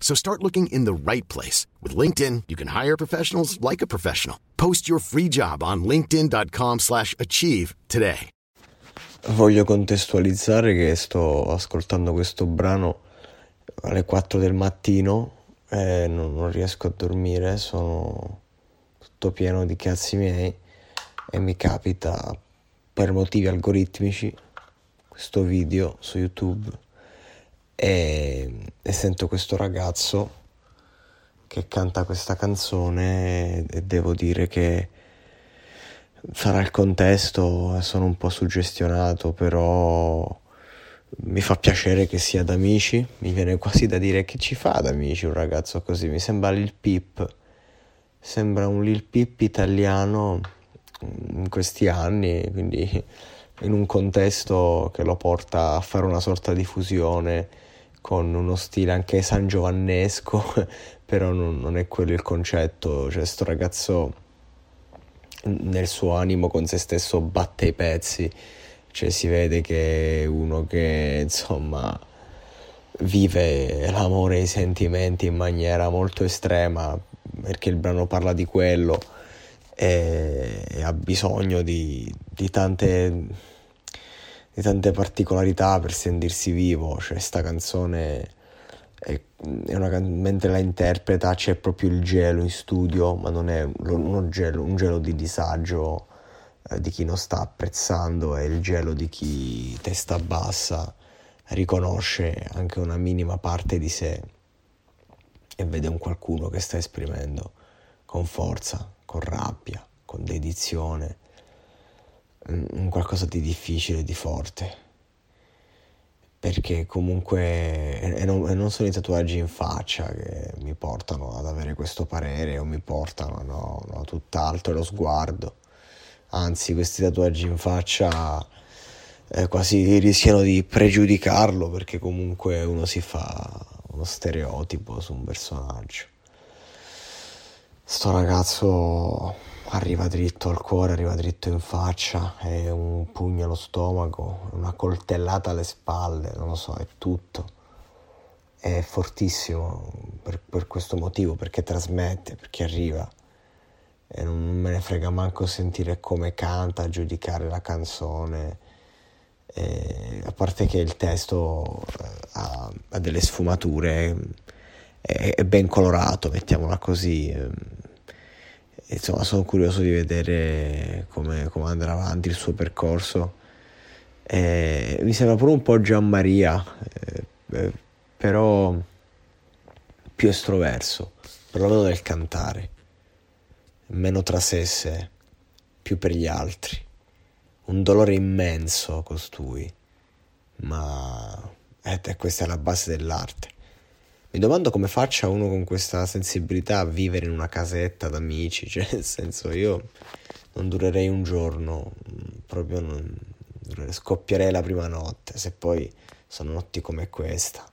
So start looking in the right place. With LinkedIn, you can hire professionals like a professional. Post your free job on linkedin.com slash achieve today. Voglio contestualizzare che sto ascoltando questo brano alle 4 del mattino e non, non riesco a dormire, sono tutto pieno di cazzi miei e mi capita per motivi algoritmici questo video su YouTube e, e, sento questo ragazzo che canta questa canzone e devo dire che sarà il contesto, sono un po' suggestionato, però mi fa piacere che sia ad amici, mi viene quasi da dire che ci fa ad amici un ragazzo così, mi sembra Lil Pip, sembra un Lil Pip italiano in questi anni, quindi in un contesto che lo porta a fare una sorta di fusione con uno stile anche sangiovannesco, però non, non, è quello il concetto, cioè sto ragazzo nel suo animo con se stesso batte i pezzi, cioè si vede che è uno che insomma vive l'amore e i sentimenti in maniera molto estrema, perché il brano parla di quello e, e ha bisogno di, di tante di tante particolarità per sentirsi vivo, cioè sta canzone è, è una, mentre la interpreta c'è proprio il gelo in studio, ma non è uno gelo, un gelo di disagio eh, di chi non sta apprezzando, è il gelo di chi testa bassa riconosce anche una minima parte di sé e vede un qualcuno che sta esprimendo con forza, con rabbia, con dedizione un qualcosa di difficile, di forte. Perché comunque e non, e non, sono i tatuaggi in faccia che mi portano ad avere questo parere o mi portano, no, no, tutt'altro lo sguardo. Anzi, questi tatuaggi in faccia eh, quasi rischiano di pregiudicarlo perché comunque uno si fa uno stereotipo su un personaggio. Sto ragazzo arriva dritto al cuore, arriva dritto in faccia, è un pugno allo stomaco, una coltellata alle spalle, non lo so, è tutto. È fortissimo per, per questo motivo, perché trasmette, perché arriva. E non me ne frega manco sentire come canta, giudicare la canzone. E, a parte che il testo eh, ha, ha delle sfumature, è, è ben colorato, mettiamola così ehm, insomma sono curioso di vedere come, come andrà avanti il suo percorso. Eh, mi sembra pure un po' Gianmaria, eh, eh, però più estroverso, perlomeno nel cantare, meno trasesse, più per gli altri. Un dolore immenso costui, ma eh, questa è la base dell'arte. Mi domando come faccia uno con questa sensibilità a vivere in una casetta d'amici, cioè nel senso io non durerei un giorno, proprio non, scoppierei la prima notte, se poi sono notti come questa.